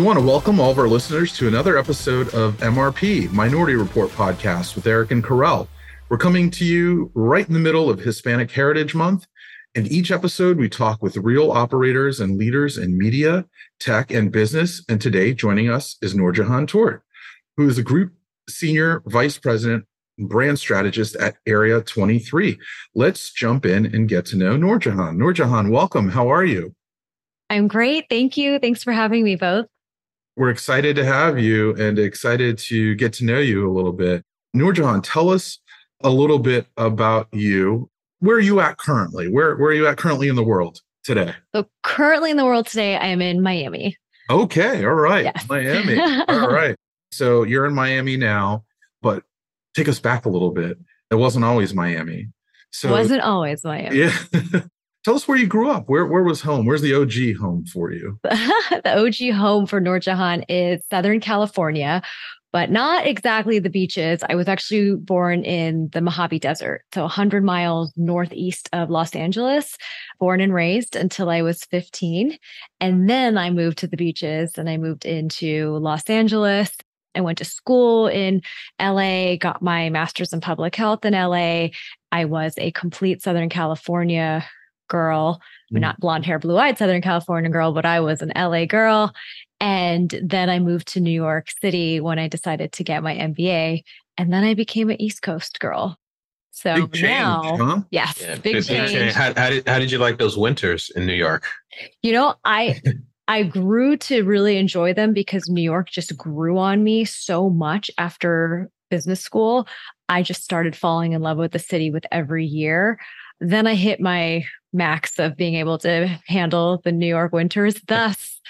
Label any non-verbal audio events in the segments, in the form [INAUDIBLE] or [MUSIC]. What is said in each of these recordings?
We want to welcome all of our listeners to another episode of MRP, Minority Report podcast with Erik and Kerel. We're coming to you right in the middle of Hispanic Heritage Month. In each episode, we talk with real operators and leaders in media, tech, and business. And today, joining us is NoorJehan Tourte, who is a group senior vice president and brand strategist at Area 23. Let's jump in and get to know NoorJehan. NoorJehan, welcome. How are you? I'm great. Thank you. Thanks for having me both. We're excited to have you and excited to get to know you a little bit. NoorJehan, tell us a little bit about you. Where are you at currently? Where, where are you at currently in the world today? So, currently in the world today, I am in Miami. Okay. All right. Yes. Miami. [LAUGHS] all right. So, you're in Miami now, but take us back a little bit. It wasn't always Miami. So, it wasn't always Miami. Yeah. [LAUGHS] Tell us where you grew up. Where where was home? Where's the OG home for you? [LAUGHS] the OG home for NoorJehan is Southern California, but not exactly the beaches. I was actually born in the Mojave Desert, so 100 miles northeast of Los Angeles, born and raised until I was 15. And then I moved to the beaches and I moved into Los Angeles. I went to school in LA, got my master's in public health in LA. I was a complete Southern California girl, mm. not blonde hair, blue eyed Southern California girl, but I was an LA girl. And then I moved to New York City when I decided to get my MBA. And then I became an East Coast girl. So big change, now, huh? yes, Yeah, big big change. change. How, how did how did you like those winters in New York? You know, I [LAUGHS] I grew to really enjoy them because New York just grew on me so much after business school. I just started falling in love with the city with every year. Then I hit my max of being able to handle the New York winters. Thus,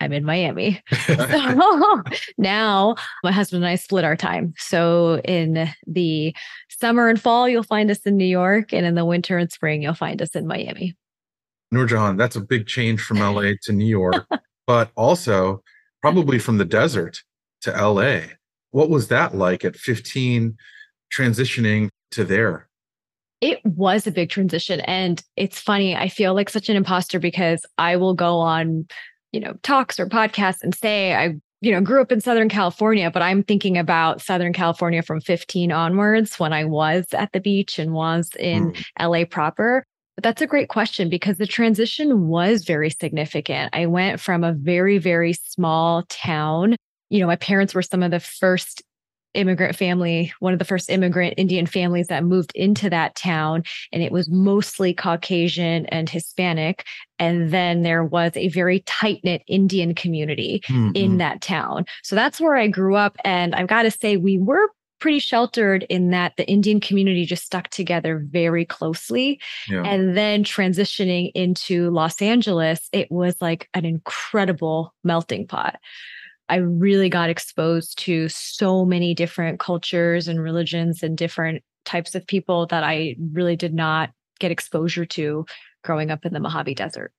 I'm in Miami. [LAUGHS] so now my husband and I split our time. So in the summer and fall, you'll find us in New York. And in the winter and spring, you'll find us in Miami. NoorJehan, that's a big change from LA to New York, [LAUGHS] but also probably from the desert to LA. What was that like at 15 transitioning to there? It was a big transition. And it's funny, I feel like such an imposter because I will go on, you know, talks or podcasts and say, I, you know, grew up in Southern California, but I'm thinking about Southern California from 15 onwards when I was at the beach and was in mm. LA proper. But that's a great question because the transition was very significant. I went from a very, very small town. You know, my parents were some of the first immigrant family, one of the first immigrant Indian families that moved into that town. And it was mostly Caucasian and Hispanic. And then there was a very tight knit Indian community mm-hmm. in that town. So that's where I grew up. And I've got to say, we were pretty sheltered in that the Indian community just stuck together very closely. Yeah. And then transitioning into Los Angeles, it was like an incredible melting pot. I really got exposed to so many different cultures and religions and different types of people that I really did not get exposure to growing up in the Mojave Desert.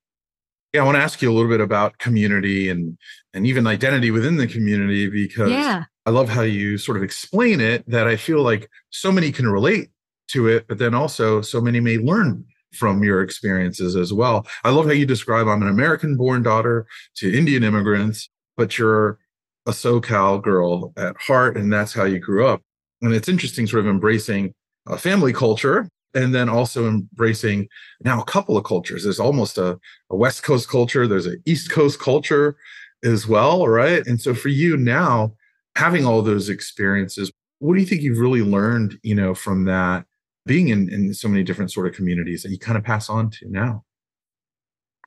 Yeah, I want to ask you a little bit about community and and even identity within the community because yeah. I love how you sort of explain it that I feel like so many can relate to it, but then also so many may learn from your experiences as well. I love how you describe I'm an American born daughter to Indian immigrants, but you're a SoCal girl at heart, and that's how you grew up. And it's interesting, sort of embracing a family culture and then also embracing now a couple of cultures. There's almost a, a West Coast culture, there's an East Coast culture as well, right? And so for you now, having all those experiences, what do you think you've really learned, you know, from that being in, in so many different sort of communities that you kind of pass on to now?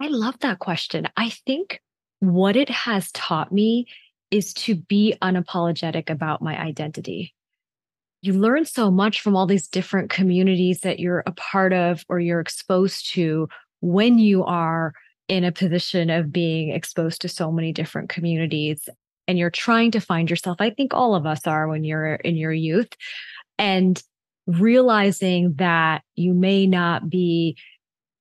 I love that question. I think what it has taught me is to be unapologetic about my identity. You learn so much from all these different communities that you're a part of or you're exposed to when you are in a position of being exposed to so many different communities and you're trying to find yourself. I think all of us are when you're in your youth and realizing that you may not be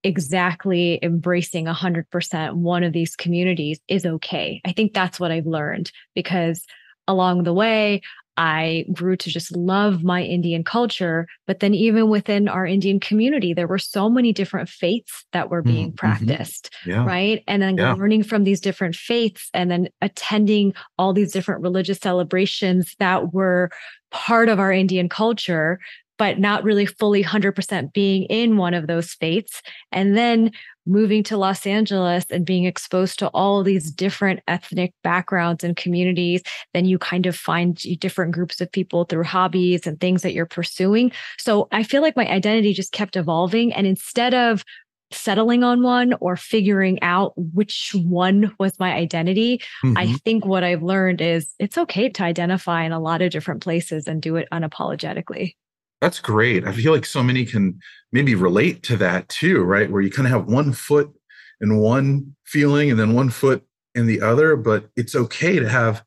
exactly embracing 100% one of these communities is okay. I think that's what I've learned because along the way, I grew to just love my Indian culture. But then, even within our Indian community, there were so many different faiths that were being mm-hmm. practiced, yeah. right? And then yeah. learning from these different faiths and then attending all these different religious celebrations that were part of our Indian culture but not really fully 100% being in one of those faiths. And then moving to Los Angeles and being exposed to all these different ethnic backgrounds and communities, then you kind of find different groups of people through hobbies and things that you're pursuing. So I feel like my identity just kept evolving. And instead of settling on one or figuring out which one was my identity, mm-hmm. I think what I've learned is it's okay to identify in a lot of different places and do it unapologetically. That's great. I feel like so many can maybe relate to that too, right? Where you kind of have one foot in one feeling and then one foot in the other, but it's okay to have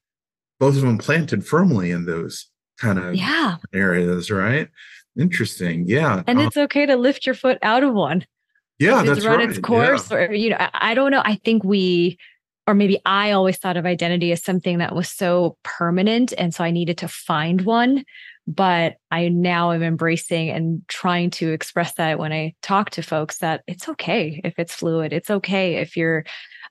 both of them planted firmly in those kind of yeah. areas, right? Interesting. Yeah. And um, it's okay to lift your foot out of one. Yeah, that's run right. its course, yeah. or you know, I, I don't know. I think we or maybe I always thought of identity as something that was so permanent. And so I needed to find one but I now am embracing and trying to express that when I talk to folks that it's okay if it's fluid. It's okay if you're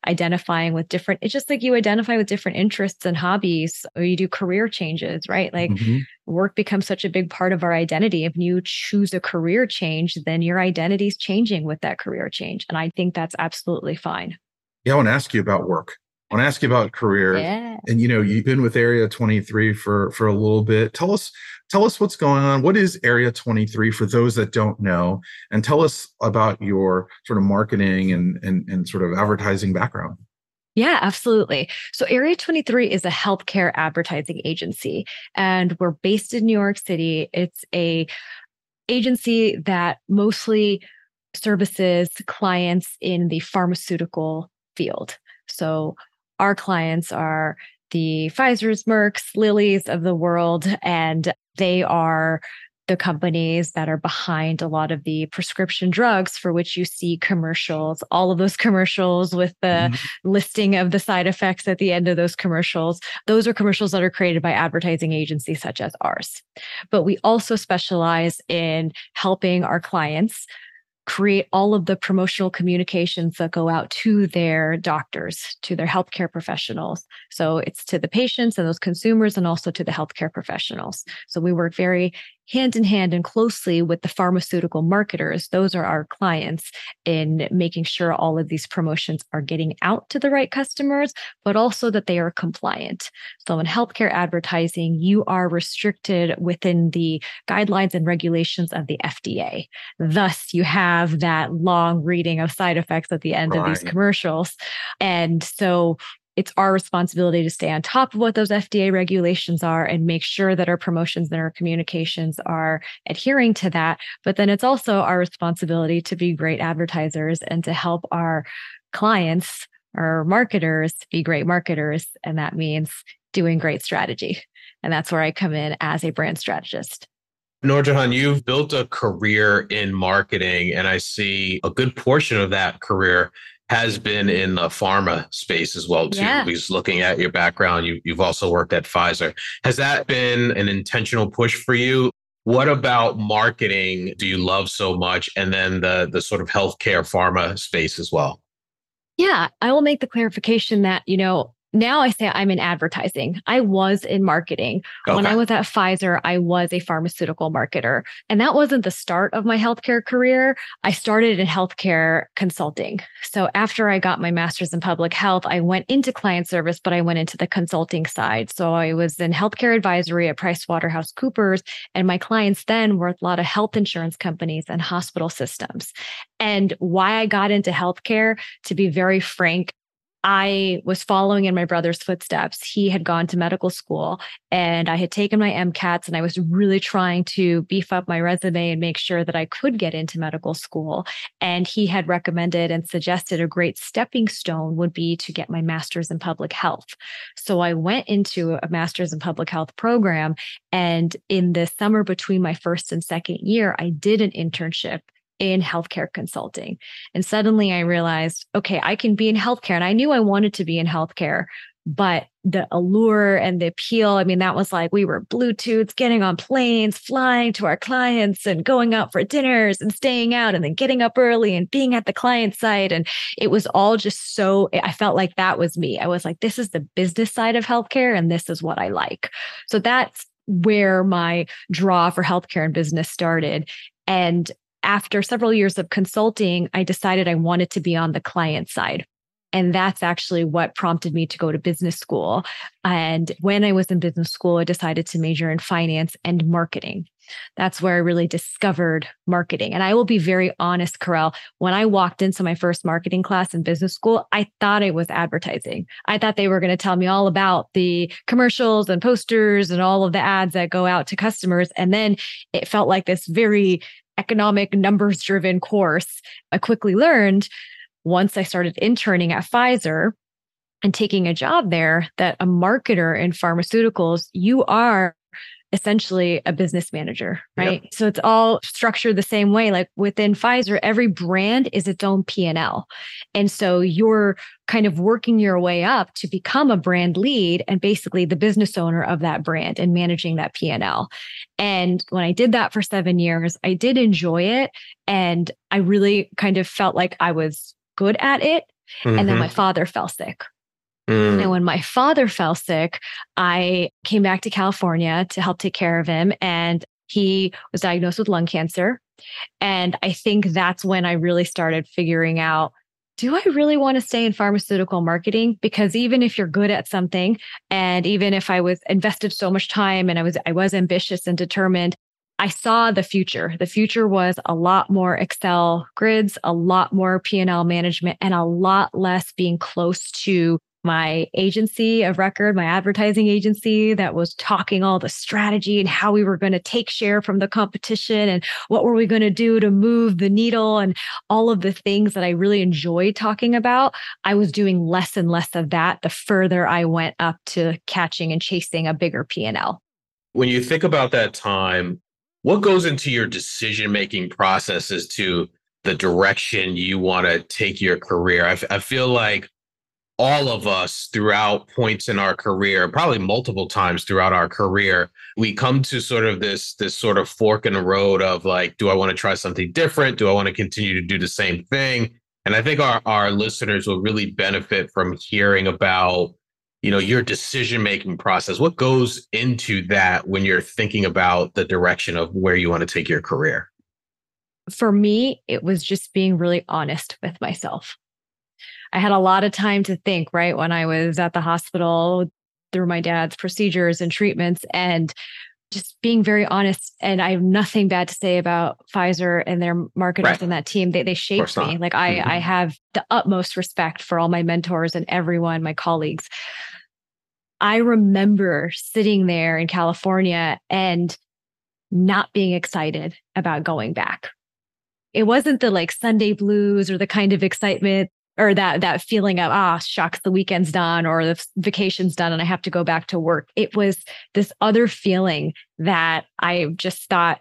identifying with different, it's just like you identify with different interests and hobbies or you do career changes, right? Like mm-hmm. work becomes such a big part of our identity. If you choose a career change, then your identity is changing with that career change. And I think that's absolutely fine. Yeah, I want to ask you about work. I want to ask you about career. Yeah. And you know, you've been with Area 23 for for a little bit. Tell us tell us what's going on. What is Area 23 for those that don't know? And tell us about your sort of marketing and and, and sort of advertising background. Yeah, absolutely. So Area 23 is a healthcare advertising agency and we're based in New York City. It's a agency that mostly services clients in the pharmaceutical field. So our clients are the Pfizer's, Merck's, Lilly's of the world, and they are the companies that are behind a lot of the prescription drugs for which you see commercials, all of those commercials with the mm-hmm. listing of the side effects at the end of those commercials. Those are commercials that are created by advertising agencies such as ours. But we also specialize in helping our clients create all of the promotional communications that go out to their doctors, to their healthcare professionals. So it's to the patients and those consumers and also to the healthcare professionals. So we work very hand in hand and closely with the pharmaceutical marketers. Those are our clients in making sure all of these promotions are getting out to the right customers, but also that they are compliant. So in healthcare advertising, you are restricted within the guidelines and regulations of the FDA. Thus, you have that long reading of side effects at the end right. of these commercials. And so it's our responsibility to stay on top of what those FDA regulations are and make sure that our promotions and our communications are adhering to that. But then it's also our responsibility to be great advertisers and to help our clients, our marketers, be great marketers. And that means doing great strategy. And that's where I come in as a brand strategist. NoorJehan, you've built a career in marketing, and I see a good portion of that career has been in the pharma space as well too. Yeah. Because looking at your background, you, you've also worked at Pfizer. Has that been an intentional push for you? What about marketing do you love so much? And then the the sort of healthcare pharma space as well? Yeah, I will make the clarification that, you know, now I say I'm in advertising. I was in marketing. Okay. When I was at Pfizer, I was a pharmaceutical marketer. And that wasn't the start of my healthcare career. I started in healthcare consulting. So after I got my master's in public health, I went into client service, but I went into the consulting side. So I was in healthcare advisory at PricewaterhouseCoopers. And my clients then were a lot of health insurance companies and hospital systems. And why I got into healthcare, to be very frank, I was following in my brother's footsteps. He had gone to medical school and I had taken my MCATs and I was really trying to beef up my resume and make sure that I could get into medical school. And he had recommended and suggested a great stepping stone would be to get my master's in public health. So I went into a master's in public health program. And in the summer between my first and second year, I did an internship in healthcare consulting. And suddenly I realized, okay, I can be in healthcare. And I knew I wanted to be in healthcare, but the allure and the appeal, I mean, that was like we were Bluetooth, getting on planes, flying to our clients and going out for dinners and staying out and then getting up early and being at the client site. And it was all just so, I felt like that was me. I was like, this is the business side of healthcare and this is what I like. So that's where my draw for healthcare and business started. And after several years of consulting, I decided I wanted to be on the client side. And that's actually what prompted me to go to business school. And when I was in business school, I decided to major in finance and marketing. That's where I really discovered marketing. And I will be very honest, Kerel, when I walked into my first marketing class in business school, I thought it was advertising. I thought they were going to tell me all about the commercials and posters and all of the ads that go out to customers. And then it felt like this very economic numbers driven course. I quickly learned once I started interning at Pfizer and taking a job there that a marketer in pharmaceuticals, you are essentially a business manager, right? Yep. So it's all structured the same way. Like within Pfizer, every brand is its own P&L. And so you're kind of working your way up to become a brand lead and basically the business owner of that brand and managing that P&L. And when I did that for 7 years, I did enjoy it and I really kind of felt like I was good at it. Mm-hmm. And then my mm-hmm. father fell sick. Mm. And when my father fell sick, I came back to California to help take care of him. And he was diagnosed with lung cancer. And I think that's when I really started figuring out do I really want to stay in pharmaceutical marketing? Because even if you're good at something, and even if I was invested so much time and I was I was ambitious and determined, I saw the future. The future was a lot more Excel grids, a lot more P&L management, and a lot less being close to my agency of record, my advertising agency that was talking all the strategy and how we were going to take share from the competition and what were we going to do to move the needle and all of the things that I really enjoyed talking about. I was doing less and less of that the further I went up to catching and chasing a bigger P&L. When you think about that time, what goes into your decision making process as to the direction you want to take your career? I, f- I feel like all of us throughout points in our career probably multiple times throughout our career we come to sort of this this sort of fork in the road of like do i want to try something different? Do i want to continue to do the same thing? And i think our our listeners will really benefit from hearing about you know your decision making process. What goes into that when you're thinking about the direction of where you want to take your career? For me it was just being really honest with myself i had a lot of time to think right when i was at the hospital through my dad's procedures and treatments and just being very honest and i have nothing bad to say about pfizer and their marketers right. and that team. They, they shaped me. Like i mm-hmm. i have the utmost respect for all my mentors and everyone my colleagues. I remember sitting there in california and not being excited about going back. It wasn't the like sunday blues or the kind of excitement or that that feeling of ah shucks the weekend's done or the vacation's done and i have to go back to work. It was this other feeling that i just thought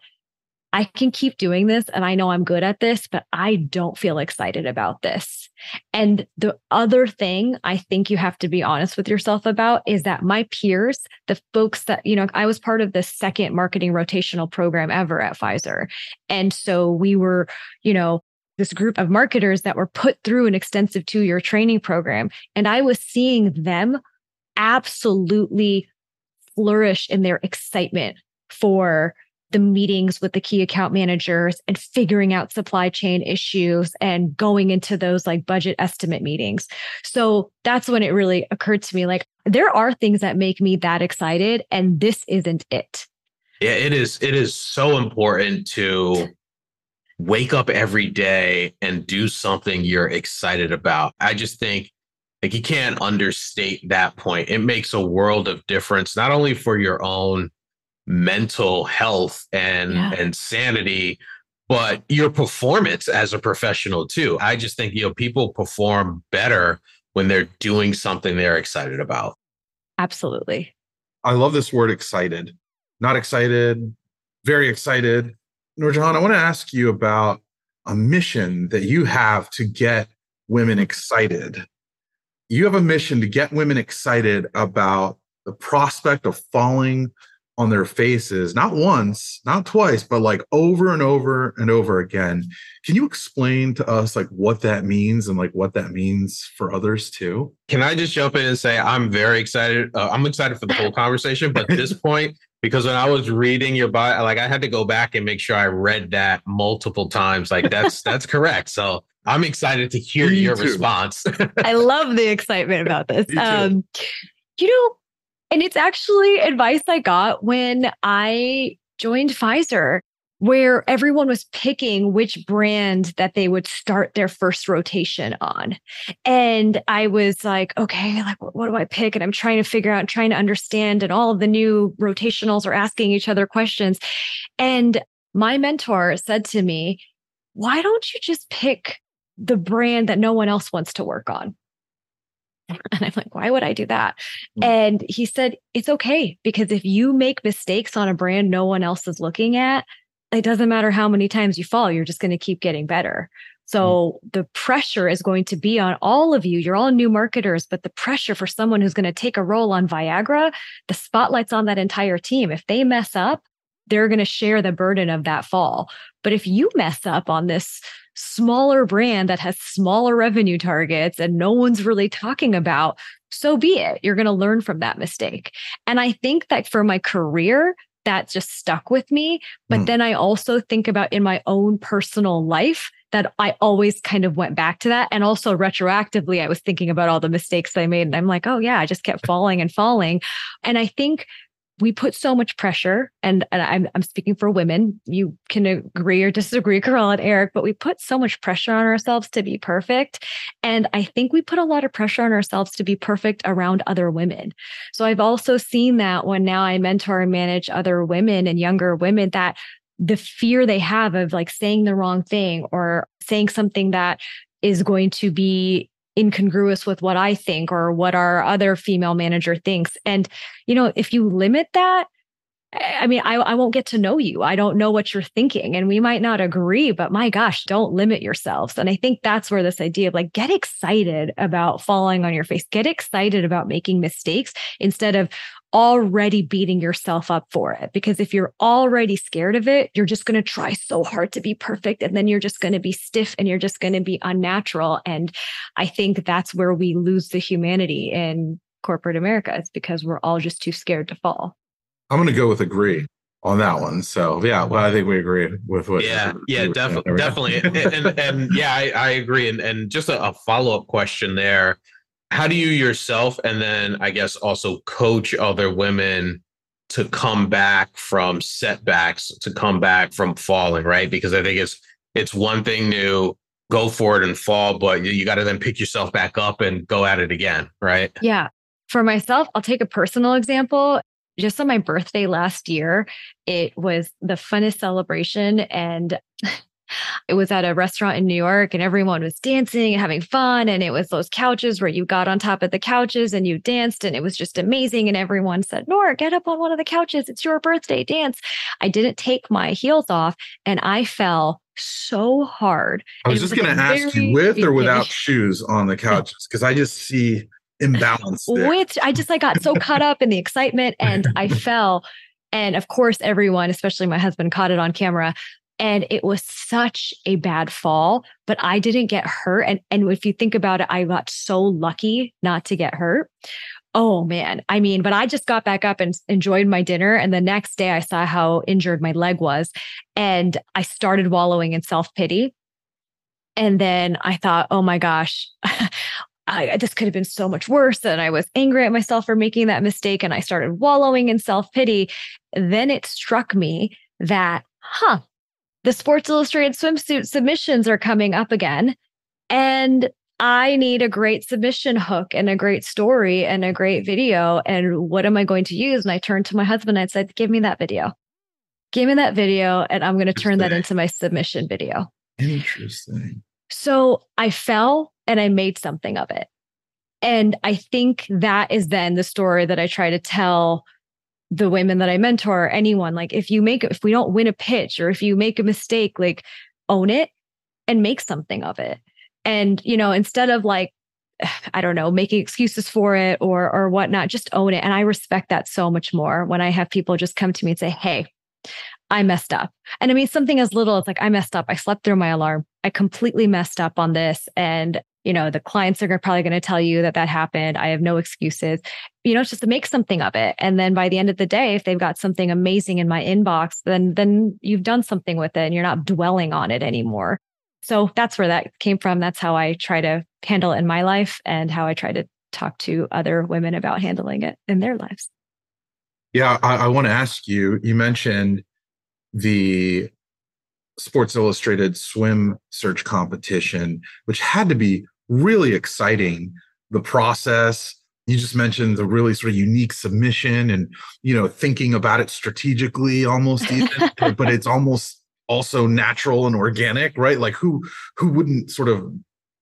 i can keep doing this and i know i'm good at this but i don't feel excited about this. And the other thing i think you have to be honest with yourself about is that my peers the folks that you know i was part of the second marketing rotational program ever at pfizer. And so we were you know this group of marketers that were put through an extensive two year training program. And I was seeing them absolutely flourish in their excitement for the meetings with the key account managers and figuring out supply chain issues and going into those like budget estimate meetings. So that's when it really occurred to me like, there are things that make me that excited, and this isn't it. Yeah, it is. It is so important to wake up every day and do something you're excited about. I just think like you can't understate that point. It makes a world of difference, not only for your own mental health and yeah. and sanity, but your performance as a professional too. I just think you know people perform better when they're doing something they're excited about. Absolutely. I love this word excited. Not excited, very excited, NoorJehan, I want to ask you about a mission that you have to get women excited. you have a mission to get women excited about the prospect of falling on their faces, not once, not twice, but like over and over and over again. Can you explain to us like what that means and like what that means for others too? Can I just jump in and say I'm very excited. Uh, I'm excited for the whole conversation, but at this [LAUGHS] point, because when I was reading your bio, like I had to go back and make sure I read that multiple times. Like that's [LAUGHS] that's correct. So I'm excited to hear Me your too. response. I love the excitement about [LAUGHS] this. Um, you know, and it's actually advice I got when I joined Pfizer, where everyone was picking which brand that they would start their first rotation on. And I was like, okay, like, what do I pick? And I'm trying to figure out, trying to understand. And all of the new rotationals are asking each other questions. And my mentor said to me, why don't you just pick the brand that no one else wants to work on? [LAUGHS] And I'm like, why would I do that? Mm-hmm. And he said, it's okay because if you make mistakes on a brand no one else is looking at, it doesn't matter how many times you fall, you're just going to keep getting better. So mm-hmm. the pressure is going to be on all of you. You're all new marketers, but the pressure for someone who's going to take a role on Viagra, the spotlight's on that entire team. If they mess up, they're going to share the burden of that fall. But if you mess up on this smaller brand that has smaller revenue targets and no one's really talking about, so be it. You're going to learn from that mistake. And I think that for my career, that just stuck with me. But mm. then I also think about in my own personal life that I always kind of went back to that. And also retroactively, I was thinking about all the mistakes I made. And I'm like, oh, yeah, I just kept falling and falling. And I think we put so much pressure and, and I'm, I'm speaking for women. You can agree or disagree [LAUGHS] Kerel and Erik but we put so much pressure on ourselves to be perfect. And i think we put a lot of pressure on ourselves to be perfect around other women. So i've also seen that when now i mentor and manage other women and younger women that the fear they have of like saying the wrong thing or saying something that is going to be incongruous with what I think or what our other female manager thinks. And, you know, if you limit that, I mean, I, I won't get to know you. I don't know what you're thinking. And we might not agree, but my gosh, don't limit yourselves. And I think that's where this idea of like get excited about falling on your face, get excited about making mistakes instead of, already beating yourself up for it. Because if you're already scared of it, you're just going to try so hard to be perfect. And then you're just going to be stiff and you're just going to be unnatural. And I think that's where we lose the humanity in corporate America. It's because we're all just too scared to fall. I'm going to go with agree on that one. So yeah, well, I think we agree with what. Yeah, yeah, definitely, definitely, and, and, and, yeah, I, I agree. And and just a, a follow up question there how do you yourself and then I guess also coach other women to come back from setbacks, to come back from falling, right? Because I think it's it's one thing to go for it and fall, but you, you got to then pick yourself back up and go at it again, right? Yeah. For myself, I'll take a personal example. Just on my birthday last year, it was the funnest celebration and [LAUGHS] it was at a restaurant in New York and everyone was dancing and having fun. And it was those couches where you got on top of the couches and you danced and it was just amazing. And everyone said, Nora, get up on one of the couches. It's your birthday, dance. I didn't take my heels off and I fell so hard. I was just going to ask you with or without shoes on the [LAUGHS] couches because I just see imbalance. There. With I just like got so caught up in the excitement and I [LAUGHS] fell. And of course, everyone, especially my husband, caught it on camera. And it was such a bad fall, but I didn't get hurt. And, and if you think about it, I got so lucky not to get hurt. Oh man. I mean, but I just got back up and enjoyed my dinner. And the next day I saw how injured my leg was. And I started wallowing in self pity. And then I thought, oh my gosh, [LAUGHS] I, this could have been so much worse. And I was angry at myself for making that mistake. And I started wallowing in self pity. Then it struck me that, huh, the Sports Illustrated swimsuit submissions are coming up again. And I need a great submission hook and a great story and a great video. And what am I going to use? And I turned to my husband and I said, Give me that video. Give me that video. And I'm going to turn that into my submission video. Interesting. So I fell and I made something of it. And I think that is then the story that I try to tell the women that I mentor, anyone, like if you make, if we don't win a pitch or if you make a mistake, like own it and make something of it. And, you know, instead of like [SIGHS] I don't know, making excuses for it or or whatnot. Just own it. And I respect that so much more when I have people just come to me and say, Hey, I messed up. And I mean, something as little as like, I messed up. I slept through my alarm. I completely messed up on this. And, you know, the clients are probably going to tell you that that happened. I have no excuses. You know, it's just to make something of it. And then by the end of the day, if they've got something amazing in my inbox, then, then you've done something with it and you're not dwelling on it anymore. So that's where that came from. That's how I try to handle it in my life and how I try to talk to other women about handling it in their lives. Yeah, I, I want to ask you. You mentioned the Sports Illustrated swim search competition, which had to be really exciting. The process, you just mentioned the really sort of unique submission and, you know, thinking about it strategically almost even, [LAUGHS] but it's almost also natural and organic, right? Like who, who wouldn't sort of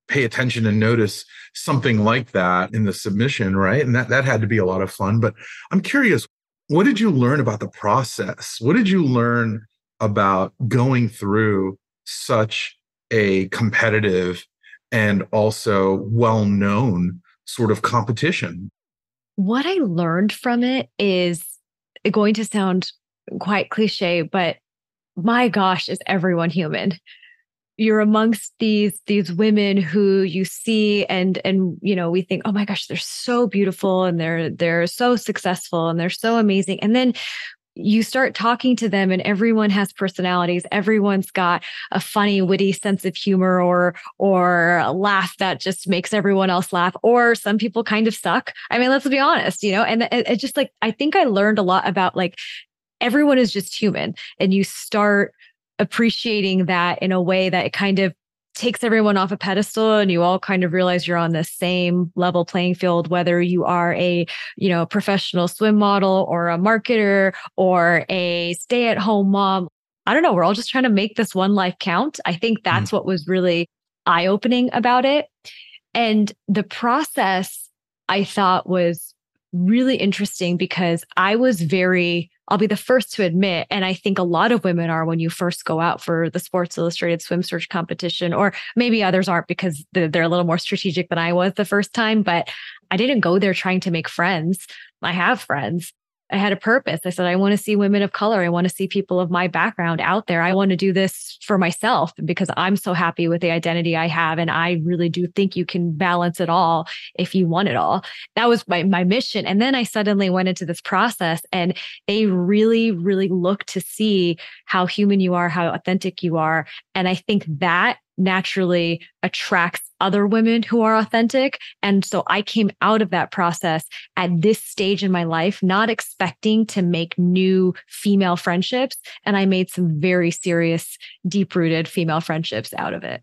pay attention and notice something like that in the submission, right? And that, that had to be a lot of fun. But I'm curious, what did you learn about the process? What did you learn about going through such a competitive and also well known sort of competition? What I learned from it is going to sound quite cliche, but my gosh, is everyone human? you're amongst these these women who you see and and you know we think oh my gosh they're so beautiful and they're they're so successful and they're so amazing and then you start talking to them and everyone has personalities. Everyone's got a funny witty sense of humor or or a laugh that just makes everyone else laugh or some people kind of suck. I mean let's be honest you know and it, it just like i think i learned a lot about like everyone is just human and you start appreciating that in a way that it kind of takes everyone off a pedestal and you all kind of realize you're on the same level playing field whether you are a you know professional swim model or a marketer or a stay at home mom. I don't know we're all just trying to make this one life count. I think that's mm what was really eye opening about it. And the process i thought was really interesting because i was very I'll be the first to admit, and I think a lot of women are when you first go out for the Sports Illustrated swim search competition, or maybe others aren't because they're, they're a little more strategic than I was the first time. But I didn't go there trying to make friends. I have friends. I had a purpose. I said, I want to see women of color. I want to see people of my background out there. I want to do this for myself because I'm so happy with the identity I have. And I really do think you can balance it all if you want it all. That was my, my mission. And then I suddenly went into this process and they really, really look to see how human you are, how authentic you are. And I think that naturally attracts other women who are authentic. And so I came out of that process at this stage in my life, not expecting to make new female friendships. And I made some very serious, deep rooted female friendships out of it.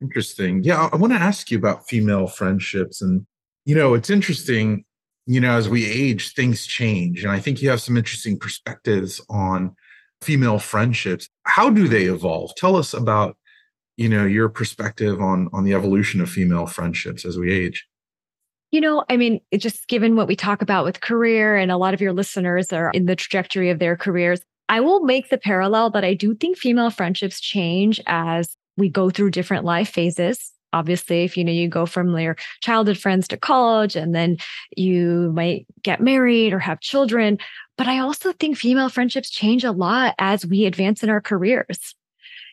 Interesting. Yeah. I want to ask you about female friendships. And, you know, it's interesting, you know, as we age, things change. And I think you have some interesting perspectives on female friendships. How do they evolve? Tell us about you know your perspective on on the evolution of female friendships as we age? You know i mean just given what we talk about with career and a lot of your listeners are in the trajectory of their careers i will make the parallel that i do think female friendships change as we go through different life phases. Obviously if you know you go from your childhood friends to college and then you might get married or have children. But i also think female friendships change a lot as we advance in our careers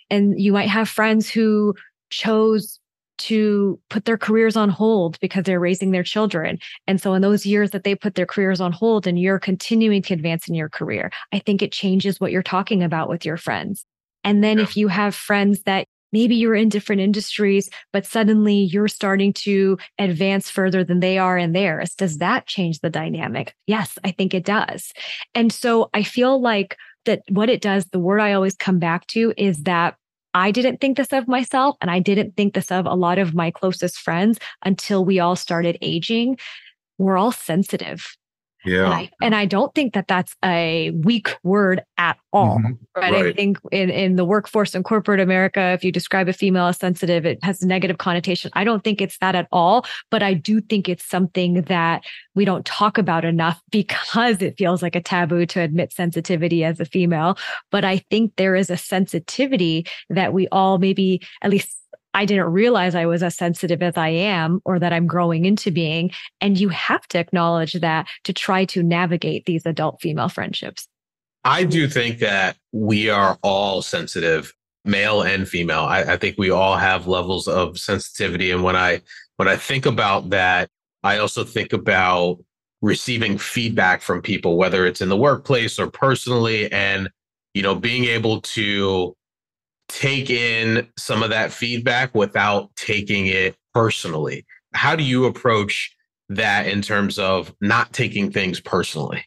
and you might have friends who chose to put their careers on hold because they're raising their children. And so, in those years that they put their careers on hold and you're continuing to advance in your career, I think it changes what you're talking about with your friends. And then, yeah. if you have friends that maybe you're in different industries, but suddenly you're starting to advance further than they are in theirs, does that change the dynamic? Yes, I think it does. And so, I feel like that what it does, the word I always come back to is that I didn't think this of myself and I didn't think this of a lot of my closest friends until we all started aging. We're all sensitive yeah. And I, and I, don't think that that's a weak word at all. Mm-hmm. Right? right? I think in, in the workforce in corporate America, if you describe a female as sensitive, it has a negative connotation. I don't think it's that at all, but I do think it's something that we don't talk about enough [LAUGHS] because it feels like a taboo to admit sensitivity as a female. But I think there is a sensitivity that we all maybe at least I didn't realize I was as sensitive as I am or that I'm growing into being. And you have to acknowledge that to try to navigate these adult female friendships. I do think that we are all sensitive, male and female. I, I think we all have levels of sensitivity. And when I when I think about that, I also think about receiving feedback from people, whether it's in the workplace or personally, and you know, being able to take in some of that feedback without taking it personally. How do you approach that in terms of not taking things personally?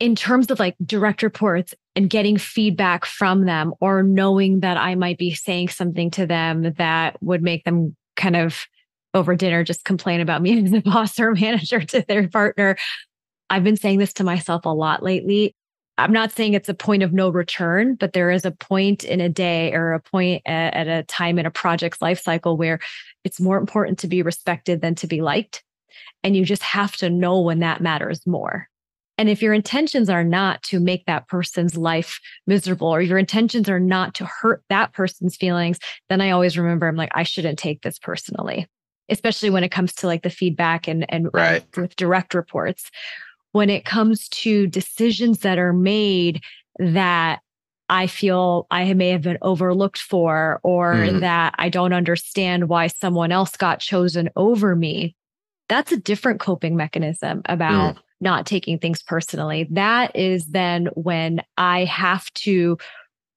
In terms of like direct reports and getting feedback from them, or knowing that I might be saying something to them that would make them kind of over dinner just complain about me [LAUGHS] as a boss or manager to their partner. I've been saying this to myself a lot lately. I'm not saying it's a point of no return, but there is a point in a day or a point at, at a time in a project's life cycle where it's more important to be respected than to be liked. And you just have to know when that matters more. And if your intentions are not to make that person's life miserable or your intentions are not to hurt that person's feelings, then I always remember I'm like, I shouldn't take this personally, especially when it comes to like the feedback and, and right. with direct reports when it comes to decisions that are made that I feel I may have been overlooked for, or mm. that I don't understand why someone else got chosen over me. That's a different coping mechanism about mm. not taking things personally. That is then when I have to,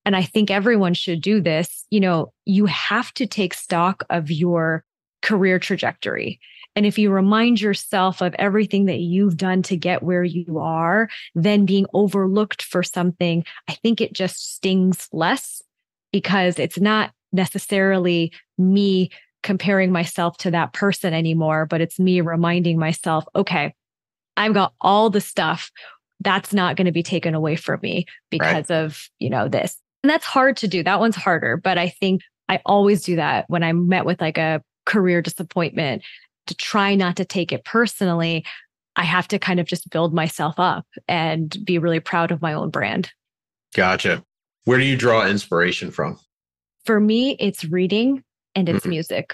and I think everyone should do this, you know, you have to take stock of your career trajectory. And if you remind yourself of everything that you've done to get where you are, then being overlooked for something, I think it just stings less because it's not necessarily me comparing myself to that person anymore, but it's me reminding myself, okay, I've got all the stuff that's not going to be taken away from me because right. of, you know, this. And that's hard to do. That one's harder, but I think I always do that when I'm met with like a career disappointment to try not to take it personally, I have to kind of just build myself up and be really proud of my own brand. Gotcha. Where do you draw inspiration from? For me, it's reading and it's mm-hmm. music.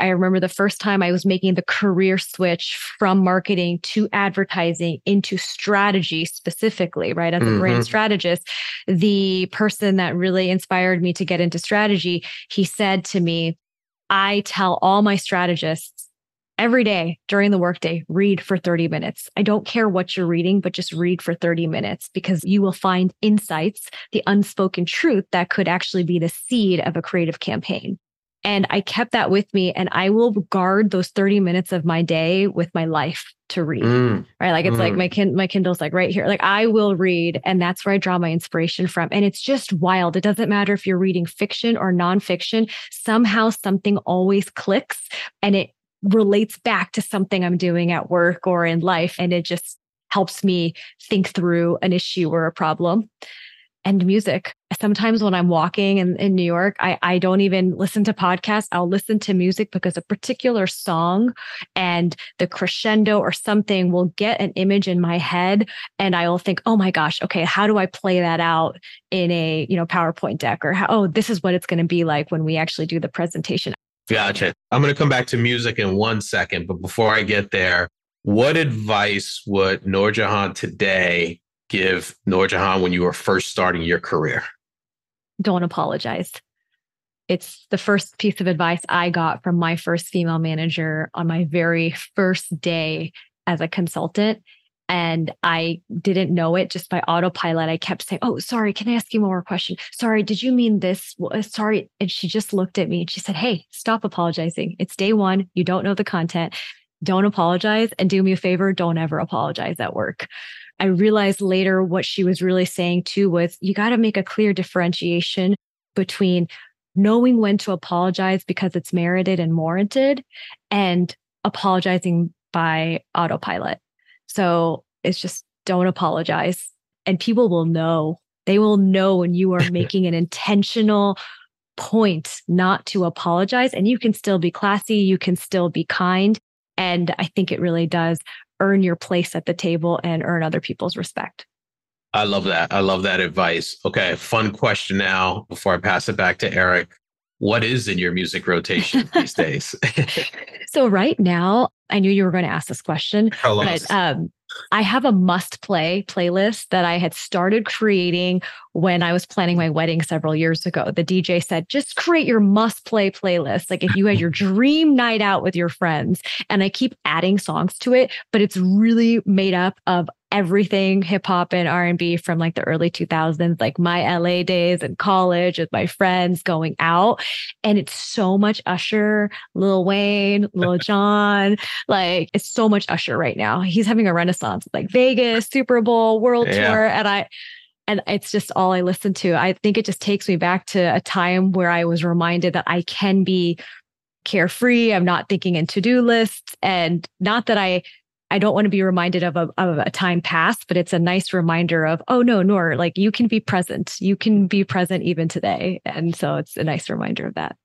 I remember the first time I was making the career switch from marketing to advertising into strategy specifically, right? As a mm-hmm. brand strategist, the person that really inspired me to get into strategy, he said to me, I tell all my strategists every day during the workday, read for 30 minutes. I don't care what you're reading, but just read for 30 minutes because you will find insights, the unspoken truth that could actually be the seed of a creative campaign. And I kept that with me and I will guard those 30 minutes of my day with my life to read. Mm. Right. Like it's mm. like my kin- my Kindle's like right here. Like I will read and that's where I draw my inspiration from. And it's just wild. It doesn't matter if you're reading fiction or nonfiction. Somehow something always clicks and it relates back to something I'm doing at work or in life. And it just helps me think through an issue or a problem. And music. Sometimes when I'm walking in, in New York, I, I don't even listen to podcasts. I'll listen to music because a particular song and the crescendo or something will get an image in my head. And I will think, oh my gosh, okay, how do I play that out in a, you know, PowerPoint deck or how, oh, this is what it's going to be like when we actually do the presentation. Gotcha. I'm going to come back to music in one second, but before I get there, what advice would NoorJehan today give NoorJehan when you were first starting your career? Don't apologize. It's the first piece of advice I got from my first female manager on my very first day as a consultant and I didn't know it just by autopilot. I kept saying, Oh, sorry, can I ask you one more question? Sorry, did you mean this? Uh, sorry. And she just looked at me and she said, Hey, stop apologizing. It's day one. You don't know the content. Don't apologize and do me a favor. Don't ever apologize at work. I realized later what she was really saying too was you got to make a clear differentiation between knowing when to apologize because it's merited and warranted and apologizing by autopilot so it's just don't apologize. And people will know. They will know when you are [LAUGHS] making an intentional point not to apologize. And you can still be classy, you can still be kind. And I think it really does earn your place at the table and earn other people's respect. I love that. I love that advice. Okay, fun question now before I pass it back to Erik. what is in your music rotation [LAUGHS] these days? [LAUGHS] so right now, I knew you were going to ask this question, but um, I have a must play playlist that I had started creating when I was planning my wedding several years ago. The DJ said, just create your must play playlist. Like if you had your dream night out with your friends, and I keep adding songs to it, but it's really made up of everything hip hop and R&B from like the early 2000s, like my LA days and college with my friends going out. And it's so much Usher, Lil Wayne, Lil [LAUGHS] Jon. like it's so much Usher right now. He's having a renaissance like Vegas, Super Bowl, World yeah. Tour. And I, and it's just all I listen to. I think it just takes me back to a time where I was reminded that I can be carefree. I'm not thinking in to-do lists and not that I I don't want to be reminded of a, of a time past, but it's a nice reminder of, oh no, Noor, like you can be present. You can be present even today. And so it's a nice reminder of that.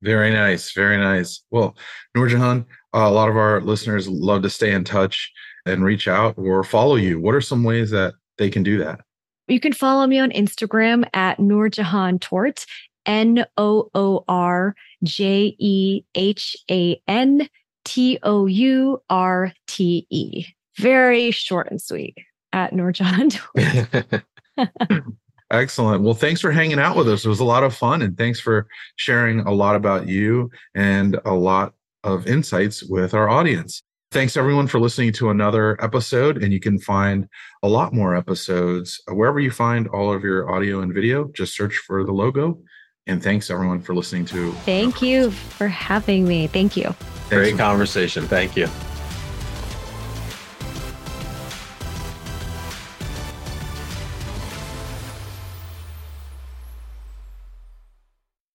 Very nice. Very nice. Well, NoorJehan, uh, a lot of our listeners love to stay in touch and reach out or follow you. What are some ways that they can do that? You can follow me on Instagram at NoorJehan Tourte, N O O R J E H A N T O U R T E. Very short and sweet at Noor [LAUGHS] Jahan. [LAUGHS] Excellent. Well, thanks for hanging out with us. It was a lot of fun. And thanks for sharing a lot about you and a lot of insights with our audience. Thanks everyone for listening to another episode. And you can find a lot more episodes wherever you find all of your audio and video. Just search for the logo. And thanks everyone for listening to. Thank you for having me. Thank you. Great conversation. Thank you.